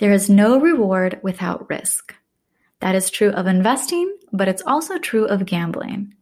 There is no reward without risk. That is true of investing, but it's also true of gambling.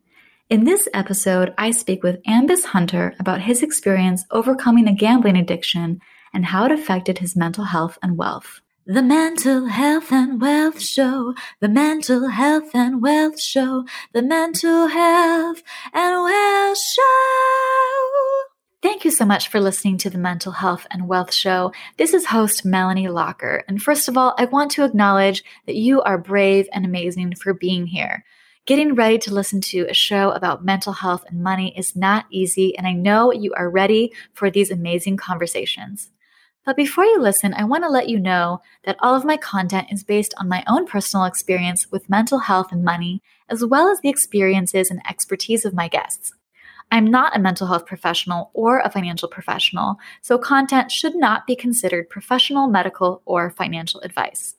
In this episode, I speak with Ambus Hunter about his experience overcoming a gambling addiction and how it affected his mental health and wealth. The Mental Health and Wealth Show, the Mental Health and Wealth Show, the Mental Health and Wealth Show. Thank you so much for listening to the Mental Health and Wealth Show. This is host Melanie Lockert. And first of all, I want to acknowledge that you are brave and amazing for being here. Getting ready to listen to a show about mental health and money is not easy, and I know you are ready for these amazing conversations. But before you listen, I want to let you know that all of my content is based on my own personal experience with mental health and money, as well as the experiences and expertise of my guests. I'm not a mental health professional or a financial professional, so content should not be considered professional, medical, or financial advice.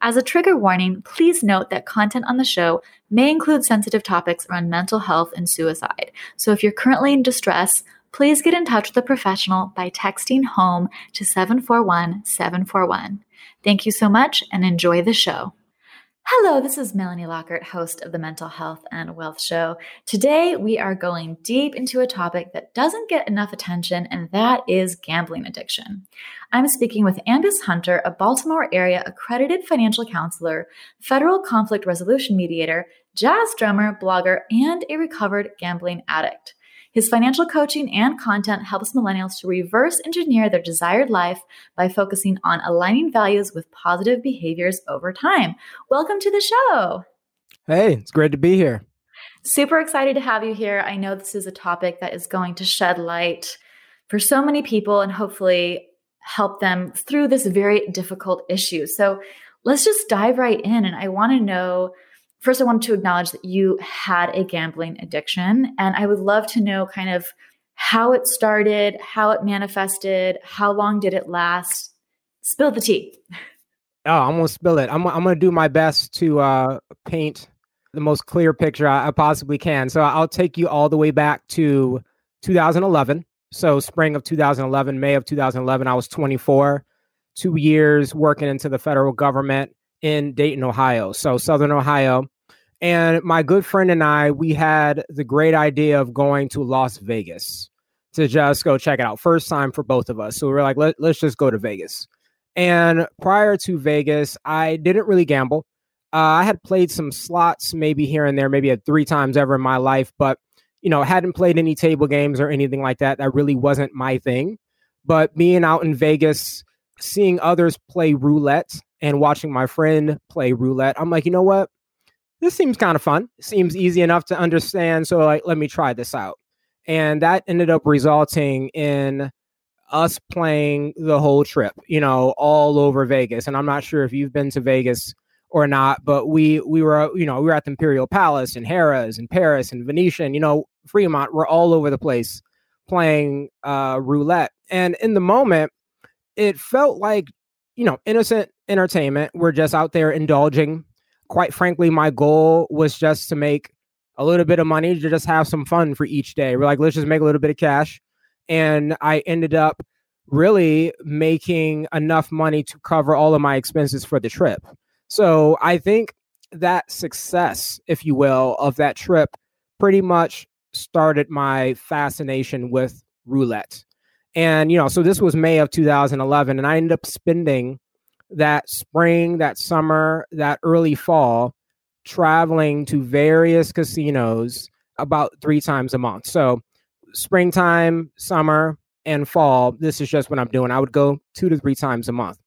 As a trigger warning, please note that content on the show may include sensitive topics around mental health and suicide. So if you're currently in distress, please get in touch with a professional by texting HOME to 741 741. Thank you so much and enjoy the show. Hello, this is Melanie Lockert, host of the Mental Health and Wealth Show. Today, we are going deep into a topic that doesn't get enough attention, and that is gambling addiction. I'm speaking with Ambus Hunter, a Baltimore area accredited financial counselor, federal conflict resolution mediator, jazz drummer, blogger, and a recovered gambling addict. His financial coaching and content helps millennials to reverse engineer their desired life by focusing on aligning values with positive behaviors over time. Welcome to the show. Hey, it's great to be here. Super excited to have you here. I know this is a topic that is going to shed light for so many people and hopefully help them through this very difficult issue. So let's just dive right in. And I want to know first, I wanted to acknowledge that you had a gambling addiction. And I would love to know kind of how it started, how it manifested, how long did it last? Spill the tea. Oh, I'm gonna spill it. I'm, I'm gonna do my best to uh, paint the most clear picture I, I possibly can. So I'll take you all the way back to 2011. So spring of 2011, May of 2011, I was 24, two years working into the federal government in Dayton, Ohio. So Southern Ohio. And my good friend and I, we had the great idea of going to Las Vegas to just go check it out. First time for both of us. So we were like, Let, let's just go to Vegas. And prior to Vegas, I didn't really gamble. Uh, I had played some slots, maybe here and there, maybe at three times ever in my life, but you know, hadn't played any table games or anything like that. That really wasn't my thing. But being out in Vegas, seeing others play roulette and watching my friend play roulette, I'm like, you know what? this seems kind of fun. Seems easy enough to understand. So, like, let me try this out. And that ended up resulting in us playing the whole trip, you know, all over Vegas. And I'm not sure if you've been to Vegas or not, but we we were, you know, we were at the Imperial Palace and Harrah's and Paris and Venetian, you know, Fremont. We're all over the place playing uh, roulette. And in the moment, it felt like, you know, innocent entertainment. We're just out there indulging quite frankly, my goal was just to make a little bit of money to just have some fun for each day. We're like, let's just make a little bit of cash. And I ended up really making enough money to cover all of my expenses for the trip. So I think that success, if you will, of that trip pretty much started my fascination with roulette. And, you know, so this was May of 2011, and I ended up spending that spring, that summer, that early fall, traveling to various casinos about three times a month. So, springtime, summer, and fall, this is just what I'm doing. I would go two to three times a month.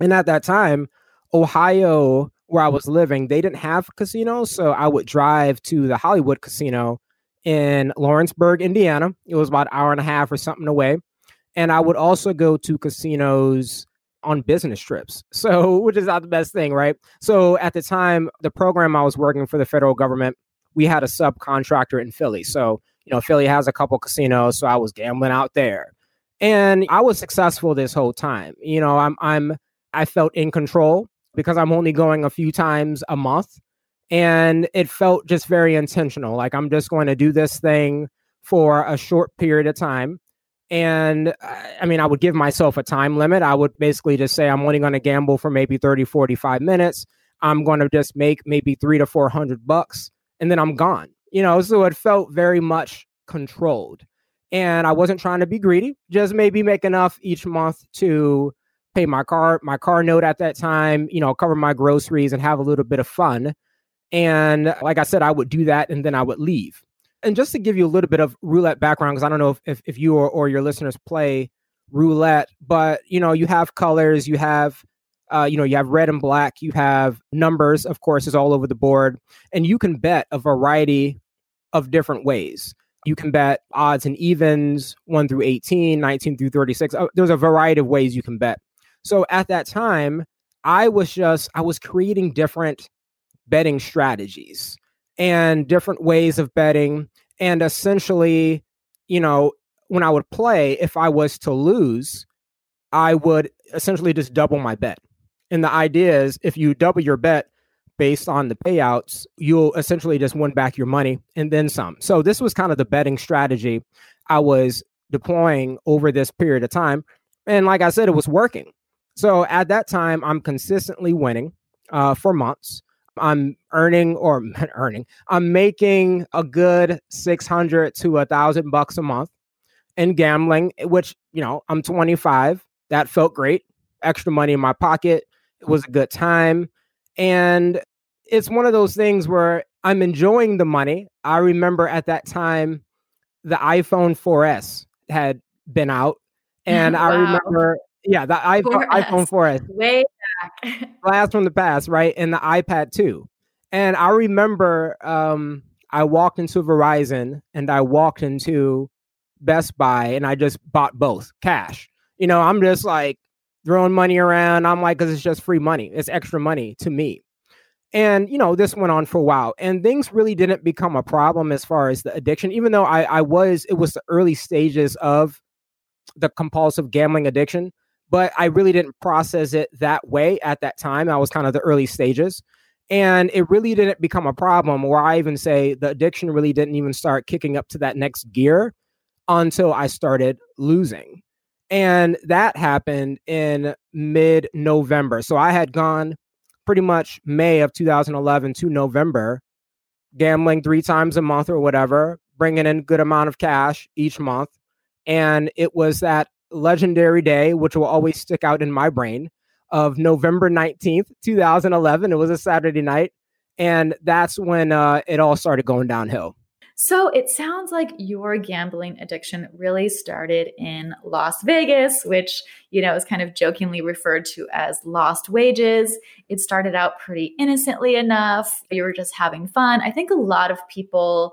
And at that time, Ohio, where I was living, they didn't have casinos. So I would drive to the Hollywood Casino in Lawrenceburg, Indiana. It was about an hour and a half or something away. And I would also go to casinos on business trips. So, which is not the best thing, right? So, at the time, the program I was working for the federal government, we had a subcontractor in Philly. So, you know, Philly has a couple casinos, so I was gambling out there. And I was successful this whole time. You know, I'm I'm I felt in control because I'm only going a few times a month and it felt just very intentional. Like I'm just going to do this thing for a short period of time And uh, I mean, I would give myself a time limit. I would basically just say, I'm only going to gamble for maybe 30, 45 minutes. I'm going to just make maybe three to 400 bucks and then I'm gone. You know, so it felt very much controlled. And I wasn't trying to be greedy, just maybe make enough each month to pay my car, my car note at that time, you know, cover my groceries and have a little bit of fun. And like I said, I would do that and then I would leave. And just to give you a little bit of roulette background, because I don't know if, if, if you or, or, your listeners play roulette, but you know, you have colors, you have uh, you know, you have red and black, you have numbers, of course, is all over the board, and you can bet a variety of different ways. You can bet odds and evens, 1 through 18, 19 through 36. Uh, there's a variety of ways you can bet. So at that time, I was just I was creating different betting strategies and different ways of betting. And essentially, you know, when I would play, if I was to lose, I would essentially just double my bet. And the idea is if you double your bet based on the payouts, you'll essentially just win back your money and then some. So this was kind of the betting strategy I was deploying over this period of time. And like I said, it was working. So at that time, I'm consistently winning uh, for months. I'm earning or earning, I'm making a good 600 to a thousand bucks a month in gambling, eh, which, you know, I'm 25. That felt great. Extra money in my pocket. It was a good time. And it's one of those things where I'm enjoying the money. I remember at that time, the iPhone 4S had been out. And wow. I remember, yeah, the iPhone, 4S. iPhone 4S. Way. Blast from the past, right? And the iPad too. And I remember um, I walked into Verizon and I walked into Best Buy and I just bought both cash. You know, I'm just like throwing money around. I'm like, because it's just free money, it's extra money to me. And, you know, this went on for a while and things really didn't become a problem as far as the addiction, even though I, I was, it was the early stages of the compulsive gambling addiction, but I really didn't process it that way at that time. I was kind of the early stages. And it really didn't become a problem, or I even say the addiction really didn't even start kicking up to that next gear until I started losing. And that happened in mid November. So I had gone pretty much May of 2011 to November, gambling three times a month or whatever, bringing in a good amount of cash each month. And it was that legendary day, which will always stick out in my brain, of November 19th, 2011. It was a Saturday night. And that's when uh, it all started going downhill. So it sounds like your gambling addiction really started in Las Vegas, which, you know, is kind of jokingly referred to as lost wages. It started out pretty innocently enough. You were just having fun. I think a lot of people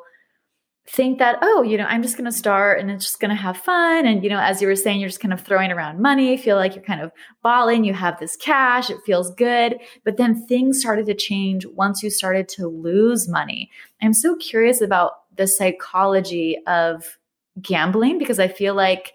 think that, oh, you know, I'm just going to start and it's just going to have fun. And, you know, as you were saying, you're just kind of throwing around money, feel like you're kind of balling, you have this cash, it feels good. But then things started to change once you started to lose money. I'm so curious about the psychology of gambling because I feel like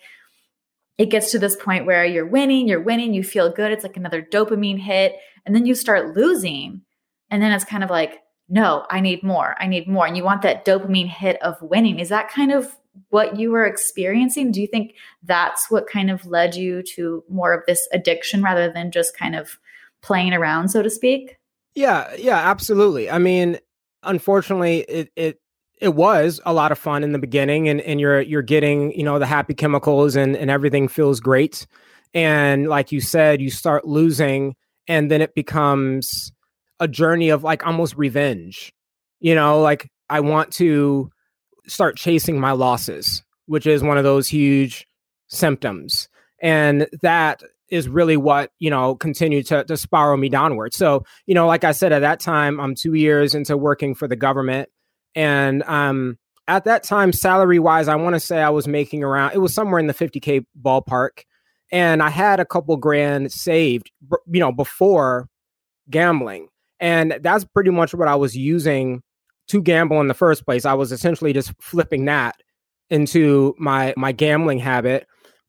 it gets to this point where you're winning, you're winning, you feel good. It's like another dopamine hit. And then you start losing. And then it's kind of like, no, I need more. I need more. And you want that dopamine hit of winning. Is that kind of what you were experiencing? Do you think that's what kind of led you to more of this addiction rather than just kind of playing around, so to speak? Yeah, yeah, absolutely. I mean, unfortunately, it it it was a lot of fun in the beginning and, and you're you're getting, you know, the happy chemicals and, and everything feels great. And like you said, you start losing and then it becomes a journey of like almost revenge. You know, like I want to start chasing my losses, which is one of those huge symptoms. And that is really what, you know, continued to, to spiral me downward. So, you know, like I said, at that time, I'm two years into working for the government. And um, at that time, salary wise, I want to say I was making around, it was somewhere in the 50K ballpark. And I had a couple grand saved, you know, before gambling. And that's pretty much what I was using to gamble in the first place. I was essentially just flipping that into my my gambling habit.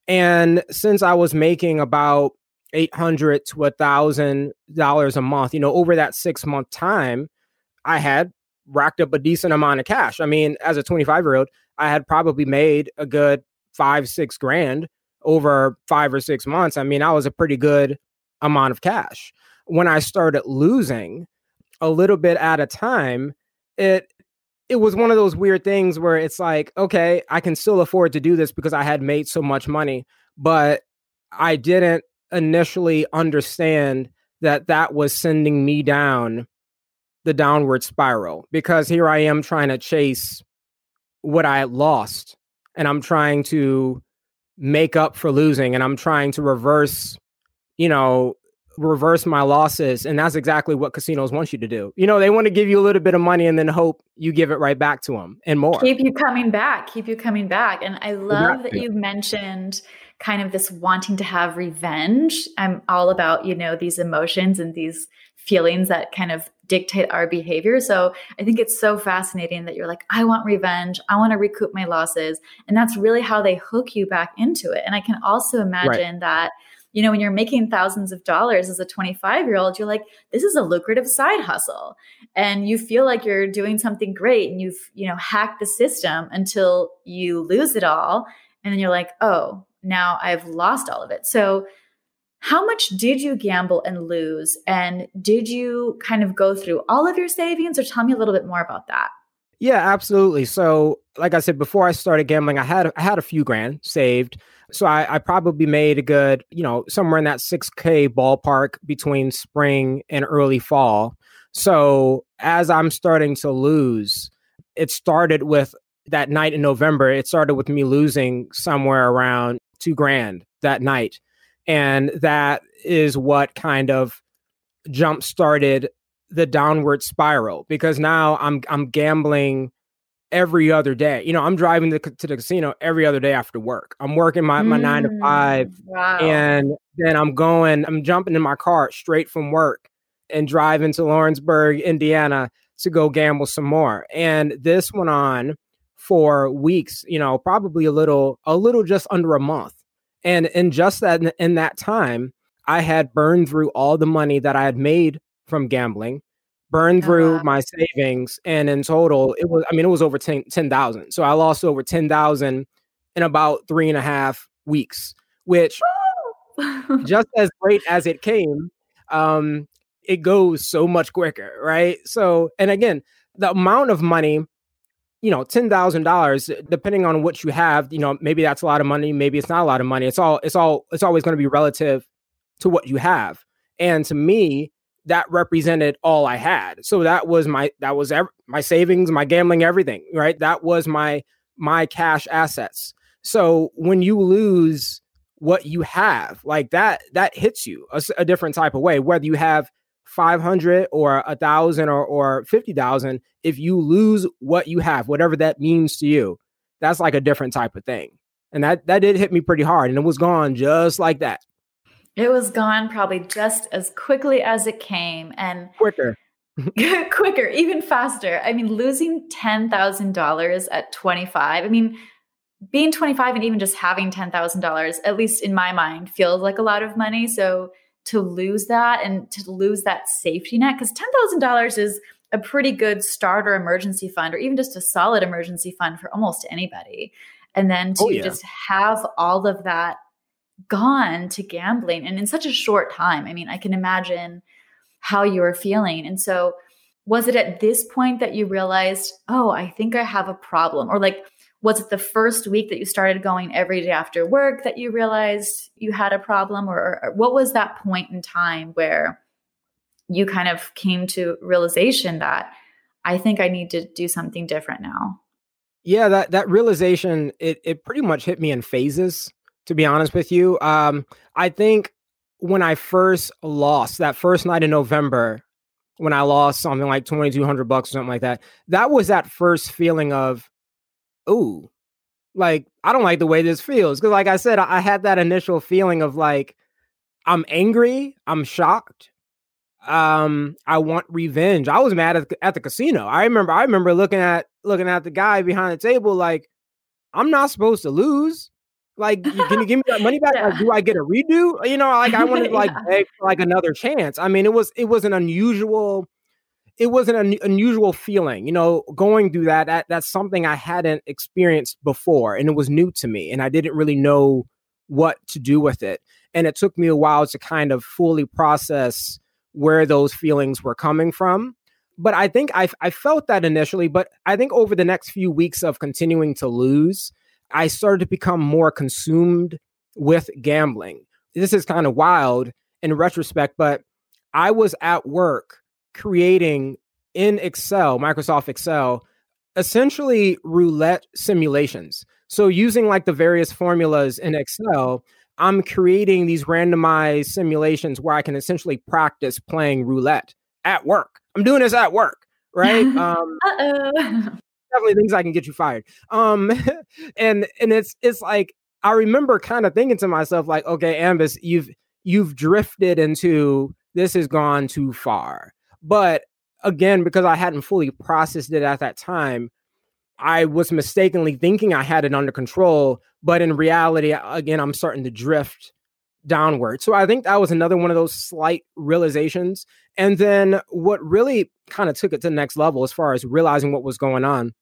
And since I was making about eight hundred to a thousand dollars a month, you know, over that six month time, I had racked up a decent amount of cash. I mean, as a 25 year old, I had probably made a good five, six grand over five or six months. I mean, that was a pretty good amount of cash. When I started losing a little bit at a time, it it was one of those weird things where it's like, okay, I can still afford to do this because I had made so much money, but I didn't initially understand that that was sending me down the downward spiral because here I am trying to chase what I lost and I'm trying to make up for losing and I'm trying to reverse, you know, reverse my losses. And that's exactly what casinos want you to do. You know, they want to give you a little bit of money and then hope you give it right back to them and more. Keep you coming back, keep you coming back. And I love exactly. that you mentioned kind of this wanting to have revenge. I'm all about, you know, these emotions and these feelings that kind of dictate our behavior. So I think it's so fascinating that you're like, I want revenge. I want to recoup my losses. And that's really how they hook you back into it. And I can also imagine right. that you know, when you're making thousands of dollars as a 25 year old, you're like, this is a lucrative side hustle. And you feel like you're doing something great and you've, you know, hacked the system until you lose it all. And then you're like, oh, now I've lost all of it. So, how much did you gamble and lose? And did you kind of go through all of your savings or tell me a little bit more about that? Yeah, absolutely. So, like I said, before I started gambling, I had I had a few grand saved. So I, I probably made a good, you know, somewhere in that 6K ballpark between spring and early fall. So as I'm starting to lose, it started with that night in November. It started with me losing somewhere around two grand that night. And that is what kind of jump started the downward spiral because now I'm I'm gambling every other day. You know, I'm driving to, to the casino every other day after work. I'm working my, my mm, nine to five, mm, wow. and then I'm going, I'm jumping in my car straight from work and driving to Lawrenceburg, Indiana to go gamble some more. And this went on for weeks, you know, probably a little, a little just under a month. And in just that, in that time, I had burned through all the money that I had made from gambling, burned through uh-huh. my savings, and in total, it was, I mean, it was over 10,000. 10, so I lost over 10,000 in about three and a half weeks, which just as great as it came, um, it goes so much quicker, right? So, and again, the amount of money you know, ten thousand dollars, depending on what you have, you know, maybe that's a lot of money, maybe it's not a lot of money. It's all it's all it's always going to be relative to what you have. And to me, that represented all I had. So that was my that was ev- my savings, my gambling, everything, right? That was my my cash assets. So when you lose what you have, like that that hits you a, a different type of way whether you have 500 or a thousand or, or 50,000, if you lose what you have, whatever that means to you, that's like a different type of thing. And that, that did hit me pretty hard and it was gone just like that. It was gone probably just as quickly as it came and quicker. quicker, even faster. I mean, losing $10,000 at 25. I mean, being 25 and even just having $10,000, at least in my mind, feels like a lot of money. So to lose that and to lose that safety net because $10,000 is a pretty good starter emergency fund or even just a solid emergency fund for almost anybody. And then oh, to oh, yeah. just have all of that gone to gambling and in such a short time. I mean, I can imagine how you were feeling. And so, was it at this point that you realized, oh, I think I have a problem? Or like, was it the first week that you started going every day after work that you realized you had a problem or, or, what was that point in time where you kind of came to realization that i think i need to do something different now yeah that that realization it, it pretty much hit me in phases to be honest with you um i think when i first lost that first night in november when i lost something like 2200 bucks or something like that that was that first feeling of ooh, like I don't like the way this feels. Cause like I said, I, had that initial feeling of like, I'm angry, I'm shocked. Um, I want revenge. I was mad at, at the casino. I remember I remember looking at looking at the guy behind the table like, I'm not supposed to lose. Like, can you give me that money back? yeah. Like, do I get a redo? You know, like I wanted like yeah. beg for like another chance. I mean, it was it was an unusual it was an un- unusual feeling, you know, going through that, that. That's something I hadn't experienced before, and it was new to me, and I didn't really know what to do with it. And it took me a while to kind of fully process where those feelings were coming from. But I think I, I felt that initially, but I think over the next few weeks of continuing to lose, I started to become more consumed with gambling. This is kind of wild in retrospect, but I was at work creating in Excel, Microsoft Excel, essentially roulette simulations. So using like the various formulas in Excel, I'm creating these randomized simulations where I can essentially practice playing roulette at work. I'm doing this at work, right? Um, Uh-oh. definitely things I can get you fired. Um, and and it's it's like I remember kind of thinking to myself like, okay, Ambus, you've you've drifted into this has gone too far. But again, because I hadn't fully processed it at that time, I was mistakenly thinking I had it under control, but in reality, again, I'm starting to drift downward. So I think that was another one of those slight realizations. And then what really kind of took it to the next level as far as realizing what was going on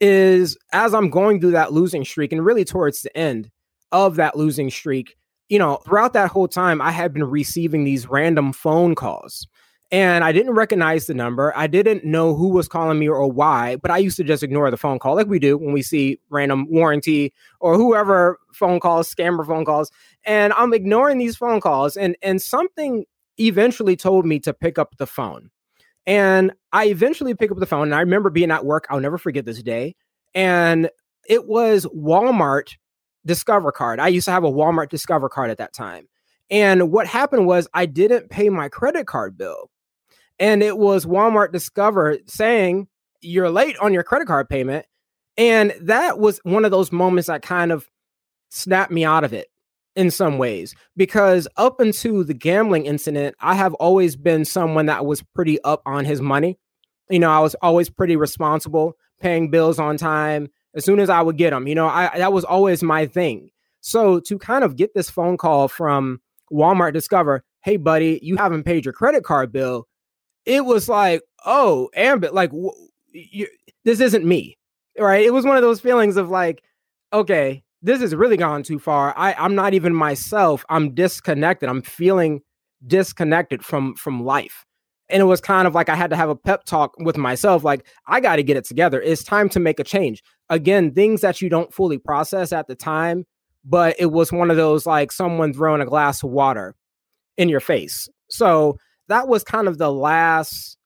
is as I'm going through that losing streak and really towards the end of that losing streak, you know, throughout that whole time, I had been receiving these random phone calls and I didn't recognize the number. I didn't know who was calling me or why, but I used to just ignore the phone call like we do when we see random warranty or whoever phone calls, scammer phone calls. And I'm ignoring these phone calls and and something eventually told me to pick up the phone. And I eventually pick up the phone and I remember being at work, I'll never forget this day. And it was Walmart Discover card. I used to have a Walmart Discover card at that time. And what happened was I didn't pay my credit card bill and it was Walmart Discover saying you're late on your credit card payment. And that was one of those moments that kind of snapped me out of it in some ways because up until the gambling incident, I have always been someone that was pretty up on his money. You know, I was always pretty responsible, paying bills on time as soon as I would get them. You know, I that was always my thing. So to kind of get this phone call from Walmart Discover, hey buddy, you haven't paid your credit card bill it was like, oh, Ambus, like you, this isn't me, right? It was one of those feelings of like, okay, this has really gone too far. I, I'm not even myself. I'm disconnected. I'm feeling disconnected from from life. And it was kind of like I had to have a pep talk with myself, like, I got to get it together. It's time to make a change. Again, things that you don't fully process at the time, but it was one of those like someone throwing a glass of water in your face. So that was kind of the last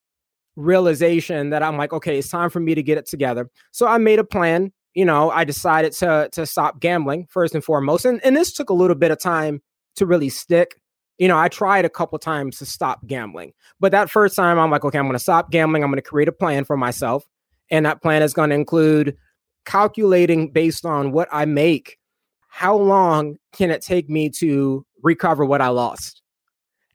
realization that I'm like, okay, it's time for me to get it together. So I made a plan. You know, I decided to to stop gambling first and foremost, and and this took a little bit of time to really stick. You know, I tried a couple times to stop gambling, but that first time I'm like, okay, I'm going to stop gambling. I'm going to create a plan for myself, and that plan is going to include calculating based on what I make. How long can it take me to recover what I lost?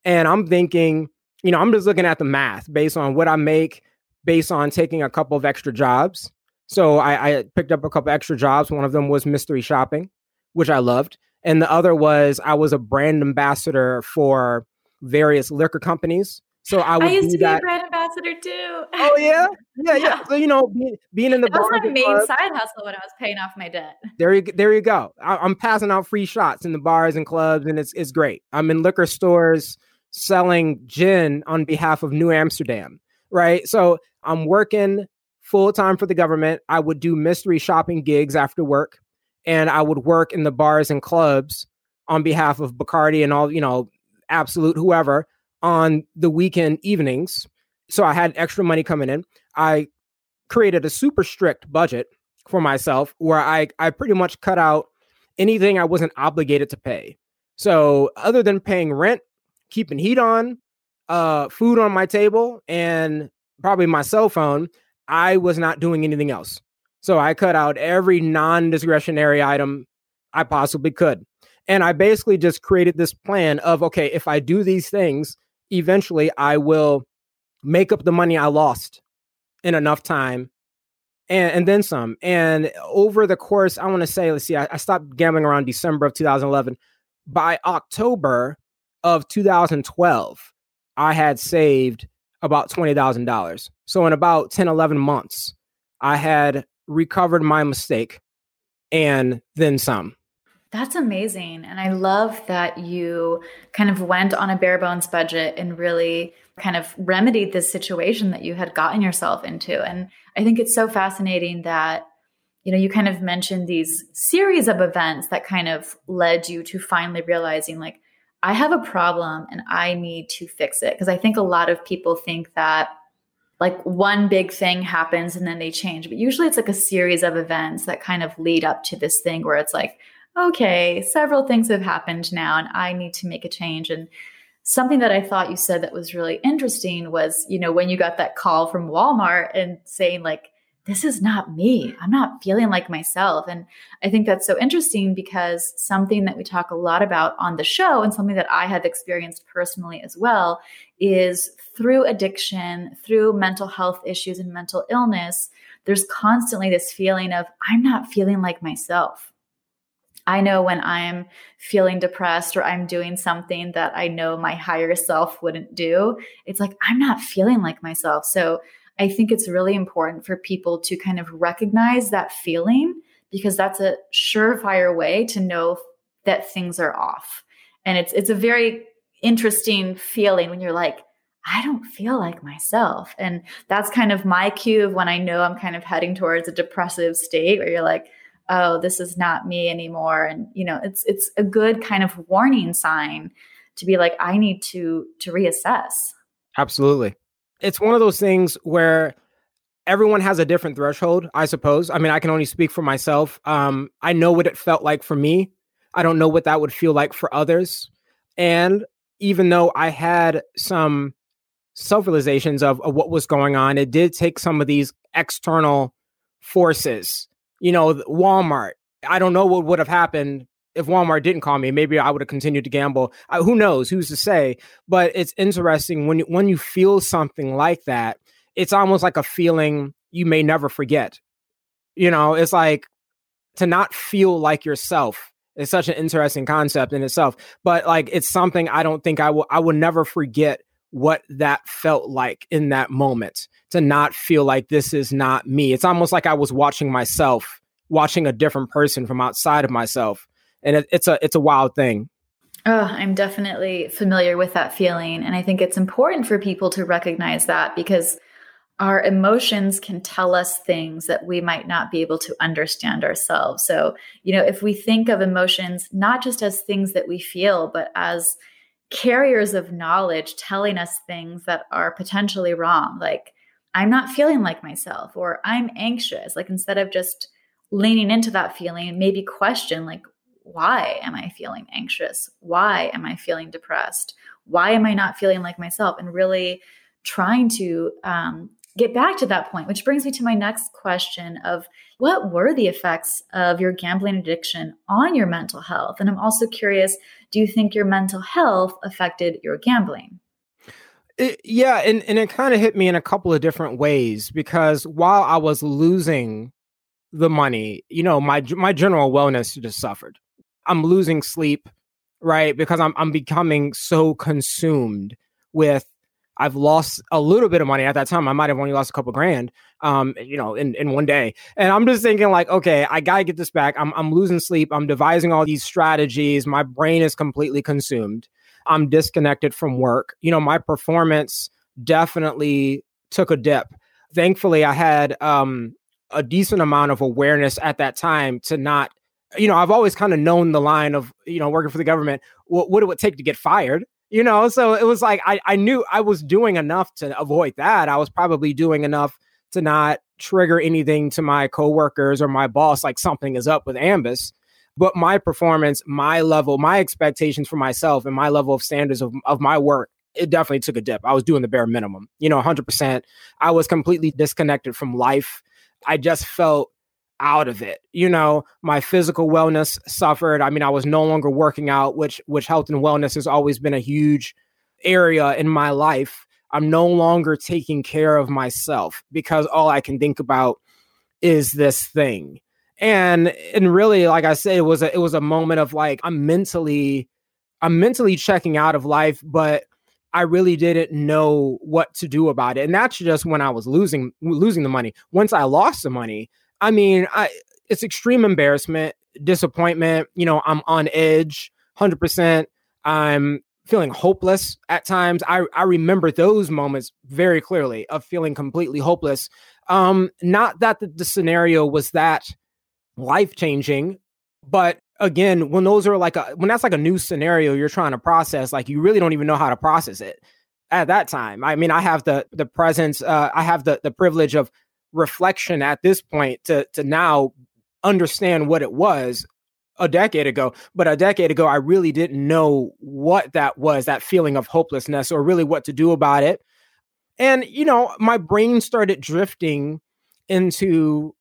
And I'm thinking, you know, I'm just looking at the math based on what I make, based on taking a couple of extra jobs. So I, I picked up a couple extra jobs. One of them was mystery shopping, which I loved. And the other was I was a brand ambassador for various liquor companies. So I, I used to be that. a brand ambassador too. Oh yeah, yeah, yeah. yeah. So you know, being, being in the that was my main club, side hustle when I was paying off my debt. There you there you go. I, am passing out free shots in the bars and clubs, and it's it's great. I'm in liquor stores selling gin on behalf of New Amsterdam, right? So I'm working full time for the government. I would do mystery shopping gigs after work, and I would work in the bars and clubs on behalf of Bacardi and all, you know, Absolut whoever on the weekend evenings. So I had extra money coming in. I created a super strict budget for myself where I, I pretty much cut out anything I wasn't obligated to pay. So other than paying rent keeping heat on, uh, food on my table, and probably my cell phone, I was not doing anything else. So I cut out every non discretionary item I possibly could. And I basically just created this plan of okay, if I do these things, eventually I will make up the money I lost in enough time and, and then some. And over the course, I want to say, let's see, I, I stopped gambling around December of 2011. By October, of 2012, I had saved about $20,000. So in about 10, 11 months, I had recovered my mistake and then some. That's amazing. And I love that you kind of went on a bare bones budget and really kind of remedied this situation that you had gotten yourself into. And I think it's so fascinating that, you know, you kind of mentioned these series of events that kind of led you to finally realizing, like, I have a problem and I need to fix it. Because I think a lot of people think that like one big thing happens and then they change. But usually it's like a series of events that kind of lead up to this thing where it's like, okay, several things have happened now and I need to make a change. And something that I thought you said that was really interesting was, you know, when you got that call from Walmart and saying, like, this is not me. I'm not feeling like myself. And I think that's so interesting because something that we talk a lot about on the show and something that I have experienced personally as well is through addiction, through mental health issues and mental illness, there's constantly this feeling of, I'm not feeling like myself. I know when I'm feeling depressed or I'm doing something that I know my higher self wouldn't do, it's like I'm not feeling like myself. So I think it's really important for people to kind of recognize that feeling because that's a surefire way to know that things are off. And it's it's a very interesting feeling when you're like, I don't feel like myself. And that's kind of my cue of when I know I'm kind of heading towards a depressive state where you're like, oh, this is not me anymore. And you know, it's it's a good kind of warning sign to be like, I need to to reassess. Absolutely it's one of those things where everyone has a different threshold, I suppose. I mean, I can only speak for myself. Um, I know what it felt like for me. I don't know what that would feel like for others. And even though I had some self realizations of, of what was going on, it did take some of these external forces. You know, Walmart. I don't know what would have happened if Walmart didn't call me, maybe I would have continued to gamble. Uh, who knows? Who's to say? But it's interesting when you, when you feel something like that. It's almost like a feeling you may never forget. You know, it's like to not feel like yourself is such an interesting concept in itself. But like, it's something I don't think I will. I will never forget what that felt like in that moment to not feel like this is not me. It's almost like I was watching myself, watching a different person from outside of myself and it, it's a it's a wild thing. Oh, I'm definitely familiar with that feeling, and I think it's important for people to recognize that because our emotions can tell us things that we might not be able to understand ourselves. So, you know, if we think of emotions not just as things that we feel, but as carriers of knowledge telling us things that are potentially wrong, like I'm not feeling like myself or I'm anxious, like instead of just leaning into that feeling, maybe question like why am I feeling anxious? Why am I feeling depressed? Why am I not feeling like myself? And really trying to um, get back to that point, which brings me to my next question of what were the effects of your gambling addiction on your mental health? And I'm also curious, do you think your mental health affected your gambling? It, yeah, and, and it kind of hit me in a couple of different ways because while I was losing the money, you know, my my general wellness just suffered. I'm losing sleep, right? Because I'm I'm becoming so consumed with I've lost a little bit of money at that time. I might have only lost a couple grand, um, you know, in, in one day. And I'm just thinking, like, okay, I gotta get this back. I'm I'm losing sleep. I'm devising all these strategies. My brain is completely consumed. I'm disconnected from work. You know, my performance definitely took a dip. Thankfully, I had um, a decent amount of awareness at that time to not you know, I've always kind of known the line of, you know, working for the government, what, what it take to get fired, you know? So it was like, I, I knew I was doing enough to avoid that. I was probably doing enough to not trigger anything to my coworkers or my boss, like something is up with Ambus. But my performance, my level, my expectations for myself and my level of standards of, of my work, it definitely took a dip. I was doing the bare minimum, you know, 100%. I was completely disconnected from life. I just felt out of it. You know, my physical wellness suffered. I mean, I was no longer working out, which which health and wellness has always been a huge area in my life. I'm no longer taking care of myself because all I can think about is this thing. And and really like I said it was a it was a moment of like I'm mentally I'm mentally checking out of life, but I really didn't know what to do about it. And that's just when I was losing losing the money. Once I lost the money, I mean, I it's extreme embarrassment, disappointment, you know, I'm on edge 100%. I'm feeling hopeless at times. I I remember those moments very clearly of feeling completely hopeless. Um not that the, the scenario was that life changing, but again, when those are like a when that's like a new scenario you're trying to process, like you really don't even know how to process it at that time. I mean, I have the the presence, uh, I have the the privilege of reflection at this point to to now understand what it was a decade ago. But a decade ago, I really didn't know what that was, that feeling of hopelessness, or really what to do about it. And you know, my brain started drifting into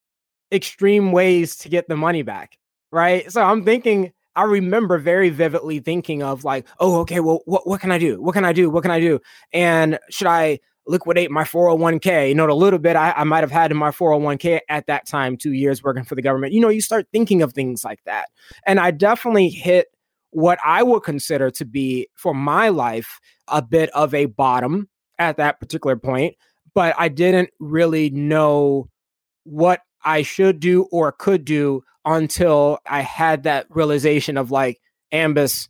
extreme ways to get the money back right? So I'm thinking, I remember very vividly thinking of like, oh, okay, well, what, what can I do? What can I do? What can I do? And should I liquidate my 401k? You know, a little bit I, I might have had in my 401k at that time, two years working for the government. You know, you start thinking of things like that. And I definitely hit what I would consider to be for my life a bit of a bottom at that particular point, but I didn't really know what I should do or could do until I had that realization of like, Ambus,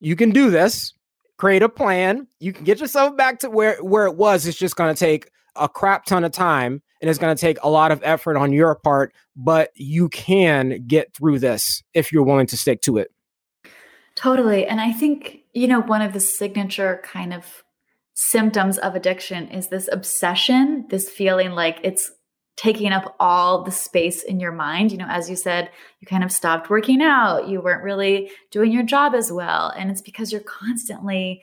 you can do this. Create a plan. You can get yourself back to where where it was. It's just going to take a crap ton of time and it's going to take a lot of effort on your part, but you can get through this if you're willing to stick to it. Totally. And I think, you know, one of the signature kind of symptoms of addiction is this obsession, this feeling like it's taking up all the space in your mind. You know, as you said, you kind of stopped working out, you weren't really doing your job as well. And it's because you're constantly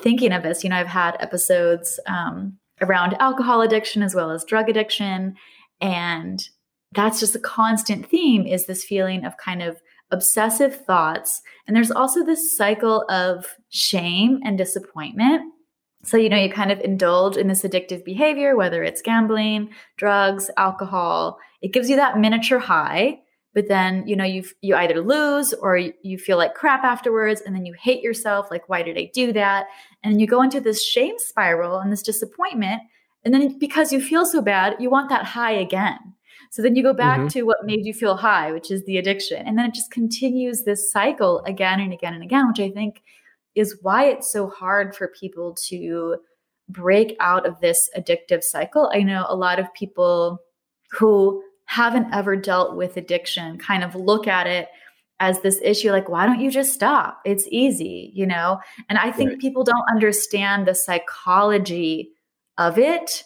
thinking of this. You know, I've had episodes um, around alcohol addiction as well as drug addiction. And that's just a constant theme is this feeling of kind of obsessive thoughts. And there's also this cycle of shame and disappointment so, you know, you kind of indulge in this addictive behavior, whether it's gambling, drugs, alcohol. It gives you that miniature high, but then, you know, you you either lose or you feel like crap afterwards and then you hate yourself like why did I do that? And you go into this shame spiral and this disappointment, and then because you feel so bad, you want that high again. So then you go back mm-hmm. to what made you feel high, which is the addiction. And then it just continues this cycle again and again and again, which I think is why it's so hard for people to break out of this addictive cycle. I know a lot of people who haven't ever dealt with addiction kind of look at it as this issue like why don't you just stop it's easy you know and i think right. people don't understand the psychology of it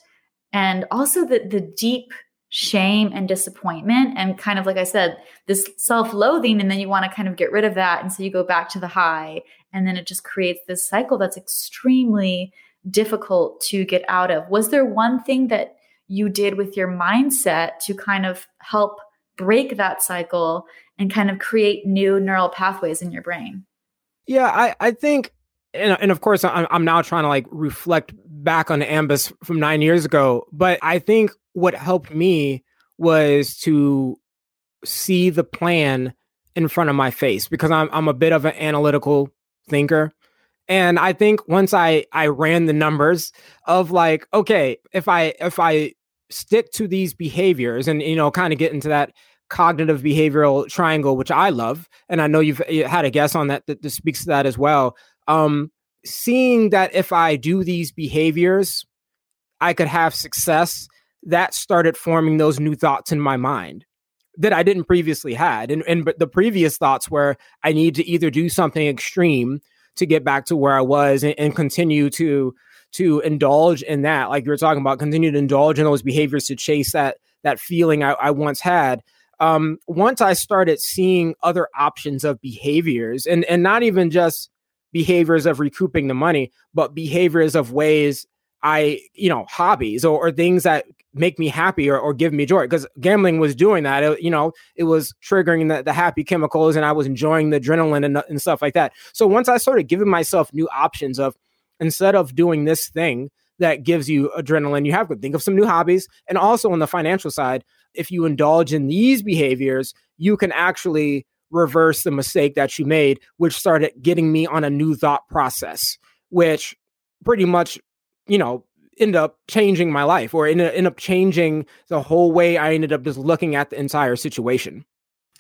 and also the the deep shame and disappointment and kind of like i said this self-loathing and then you want to kind of get rid of that and so you go back to the high and then it just creates this cycle that's extremely difficult to get out of. Was there one thing that you did with your mindset to kind of help break that cycle and kind of create new neural pathways in your brain? Yeah i i think and, and of course I'm, I'm now trying to like reflect back on the Ambus from nine years ago but i think what helped me was to see the plan in front of my face because I'm I'm a bit of an analytical thinker. And I think once I I ran the numbers of like, okay, if I if I stick to these behaviors and you know kind of get into that cognitive behavioral triangle, which I love, and I know you've had a guess on that that, that speaks to that as well. Um, seeing that if I do these behaviors, I could have success that started forming those new thoughts in my mind that I didn't previously had. And and but the previous thoughts were I need to either do something extreme to get back to where I was and, and continue to to indulge in that, like you were talking about, continue to indulge in those behaviors to chase that that feeling I, I once had. Um, once I started seeing other options of behaviors and and not even just behaviors of recouping the money, but behaviors of ways I, you know, hobbies or, or things that make me happy or, or give me joy. Because gambling was doing that. It, you know, it was triggering the, the happy chemicals and I was enjoying the adrenaline and, and stuff like that. So once I started giving myself new options of instead of doing this thing that gives you adrenaline, you have to think of some new hobbies. And also on the financial side, if you indulge in these behaviors, you can actually reverse the mistake that you made, which started getting me on a new thought process, which pretty much, you know, end up changing my life or end, end up changing the whole way I ended up just looking at the entire situation.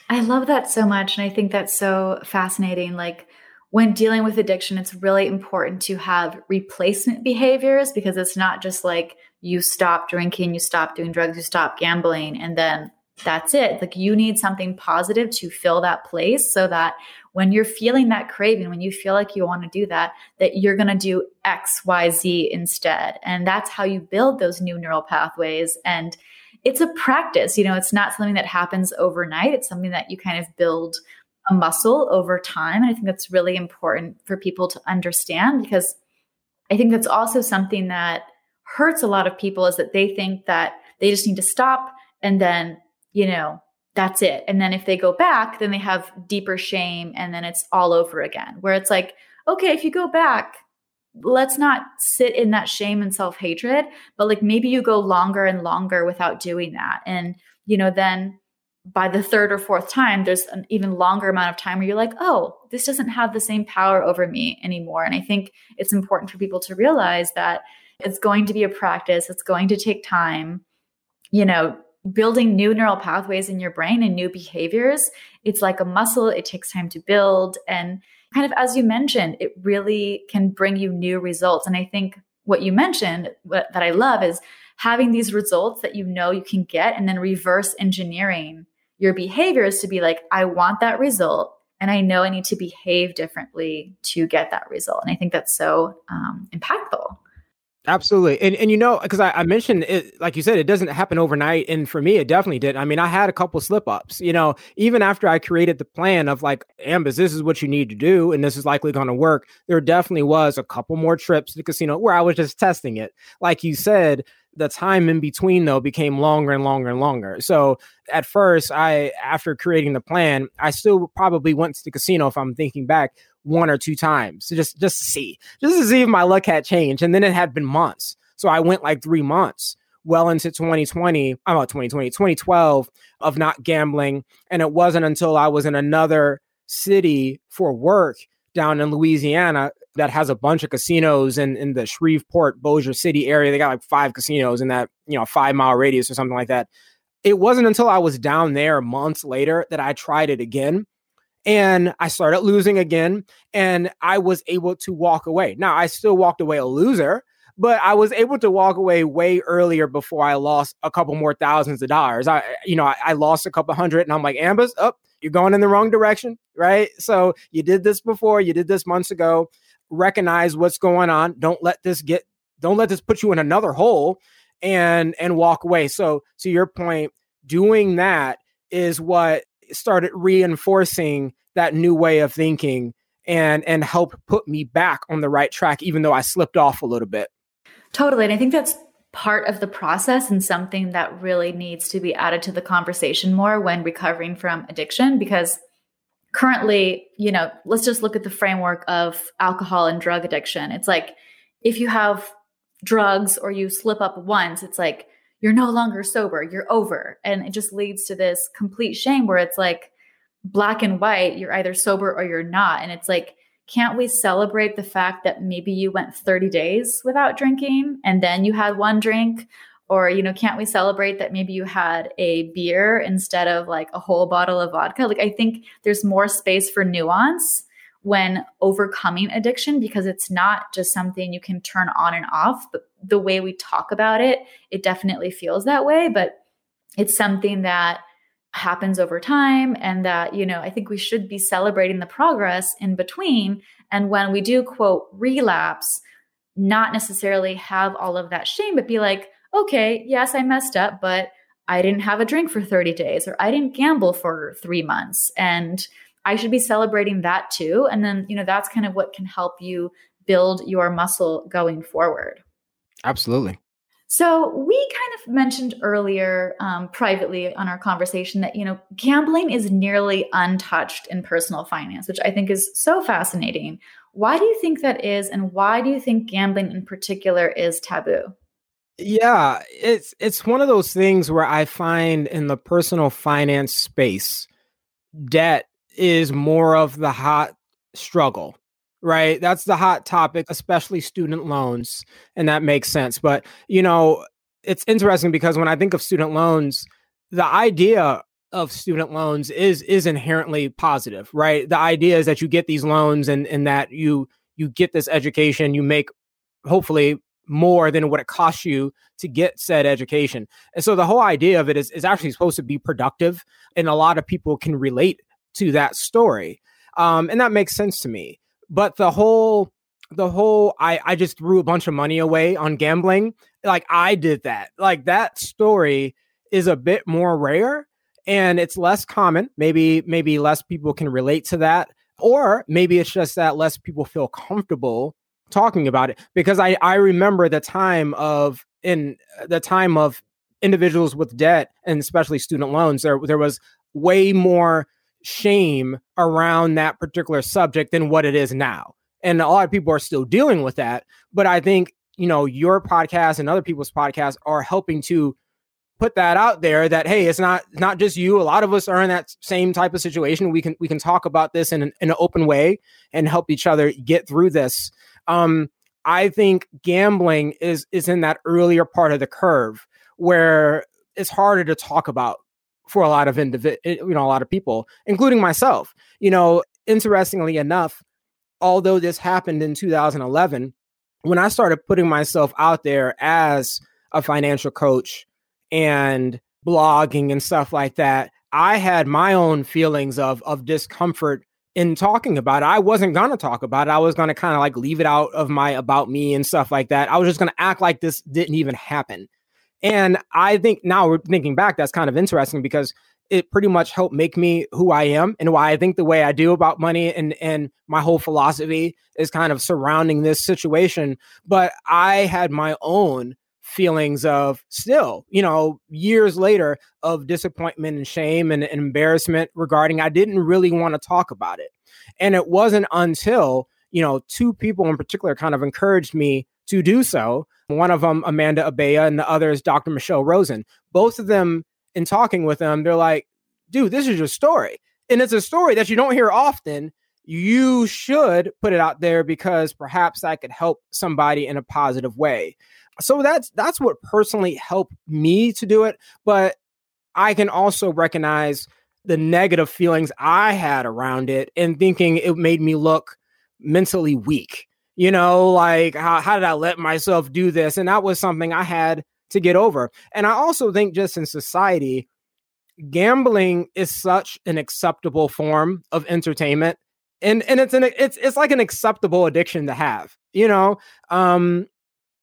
I love that so much. And I think that's so fascinating. Like when dealing with addiction, it's really important to have replacement behaviors because it's not just like you stop drinking, you stop doing drugs, you stop gambling, and then that's it. Like you need something positive to fill that place so that when you're feeling that craving, when you feel like you want to do that, that you're going to do X, Y, Z instead. And that's how you build those new neural pathways. And it's a practice, you know, it's not something that happens overnight. It's something that you kind of build a muscle over time. And I think that's really important for people to understand because I think that's also something that hurts a lot of people is that they think that they just need to stop and then, you know, that's it. And then if they go back, then they have deeper shame and then it's all over again. Where it's like, okay, if you go back, let's not sit in that shame and self hatred, but like maybe you go longer and longer without doing that. And, you know, then by the third or fourth time, there's an even longer amount of time where you're like, oh, this doesn't have the same power over me anymore. And I think it's important for people to realize that it's going to be a practice, it's going to take time. You know, building new neural pathways in your brain and new behaviors, it's like a muscle, it takes time to build. And kind of as you mentioned, it really can bring you new results. And I think what you mentioned what, that I love is having these results that you know you can get and then reverse engineering your behaviors to be like, I want that result. And I know I need to behave differently to get that result. And I think that's so um, impactful. Absolutely. And and you know, because I, I, mentioned it, like you said, it doesn't happen overnight. And for me, it definitely did. I mean, I had a couple slip ups, you know, even after I created the plan of like, Ambus, this is what you need to do, and this is likely going to work. There definitely was a couple more trips to the casino where I was just testing it. Like you said, the time in between though became longer and longer and longer. So at first, I after creating the plan, I still probably went to the casino if I'm thinking back one or two times just just to see, just to see if my luck had changed. And then it had been months, so I went like three months well into 2020, I'm about 2020, 2012 of not gambling. And it wasn't until I was in another city for work down in Louisiana that has a bunch of casinos in, in the Shreveport, Bossier City area. They got like five casinos in that, you know, five mile radius or something like that. It wasn't until I was down there months later that I tried it again. And I started losing again. And I was able to walk away. Now, I still walked away a loser, but I was able to walk away way earlier before I lost a couple more thousands of dollars. I, you know, I, I lost a couple hundred and I'm like, Ambus, up, oh, you're going in the wrong direction, right? So you did this before, you did this months ago recognize what's going on. Don't let this get don't let this put you in another hole and and walk away. So to your point, doing that is what started reinforcing that new way of thinking and and help put me back on the right track even though I slipped off a little bit. Totally. And I think that's part of the process and something that really needs to be added to the conversation more when recovering from addiction because currently, you know, let's just look at the framework of alcohol and drug addiction. It's like if you have drugs or you slip up once, it's like you're no longer sober, you're over. And it just leads to this complete shame where it's like black and white, you're either sober or you're not. And it's like, can't we celebrate the fact that maybe you went 30 days without drinking and then you had one drink or you know can't we celebrate that maybe you had a beer instead of like a whole bottle of vodka like i think there's more space for nuance when overcoming addiction because it's not just something you can turn on and off but the way we talk about it it definitely feels that way but it's something that happens over time and that you know i think we should be celebrating the progress in between and when we do quote relapse not necessarily have all of that shame but be like okay, yes, I messed up, but I didn't have a drink for 30 days or I didn't gamble for three months. And I should be celebrating that too. And then, you know, that's kind of what can help you build your muscle going forward. Absolutely. So we kind of mentioned earlier um, privately on our conversation that you know gambling is nearly untouched in personal finance, which I think is so fascinating. Why do you think that is, and why do you think gambling in particular is taboo? Yeah, it's it's one of those things where I find in the personal finance space, debt is more of the hot struggle. right? That's the hot topic, especially student loans. And that makes sense. But, you know, it's interesting because when I think of student loans, the idea of student loans is is inherently positive, right? The idea is that you get these loans and and that you you get this education, you make hopefully more than what it costs you to get said education. And so the whole idea of it is, is actually supposed to be productive. And a lot of people can relate to that story. Um, and that makes sense to me. But the whole the whole I, I just threw a bunch of money away on gambling. Like I did that. Like that story is a bit more rare and it's less common. Maybe maybe less people can relate to that. Or maybe it's just that less people feel comfortable talking about it because I I remember the time of in the time of individuals with debt and especially student loans there there was way more shame around that particular subject than what it is now. And a lot of people are still dealing with that, but I think, you know, your podcast and other people's podcasts are helping to put that out there that hey it's not not just you. A lot of us are in that same type of situation. We can we can talk about this in an, in an open way and help each other get through this. Um, I think gambling is is in that earlier part of the curve where it's harder to talk about for a lot of individ, eh, you know, a lot of people, including myself. You know, interestingly enough, although this happened in 2011, when I started putting myself out there as a financial coach and blogging and stuff like that, I had my own feelings of of discomfort in talking about it. I wasn't going to talk about it. I was going to kind of like leave it out of my about me and stuff like that. I was just going to act like this didn't even happen. And I think now we're thinking back, that's kind of interesting because it pretty much helped make me who I am and why I think the way I do about money and and my whole philosophy is kind of surrounding this situation. But I had my own feelings of still, you know, years later of disappointment and shame and, and embarrassment regarding I didn't really want to talk about it. And it wasn't until, you know, two people in particular kind of encouraged me to do so. One of them, Amanda Abella, and the other is Dr. Michelle Rosen. Both of them, in talking with them, they're like, dude, this is your story. And it's a story that you don't hear often. You should put it out there because perhaps that could help somebody in a positive way so that's that's what personally helped me to do it but i can also recognize the negative feelings i had around it and thinking it made me look mentally weak you know like how, how did i let myself do this? And that was something i had to get over. And i also think just in society gambling is such an acceptable form of entertainment. And and it's an it's it's like an acceptable addiction to have you know? Um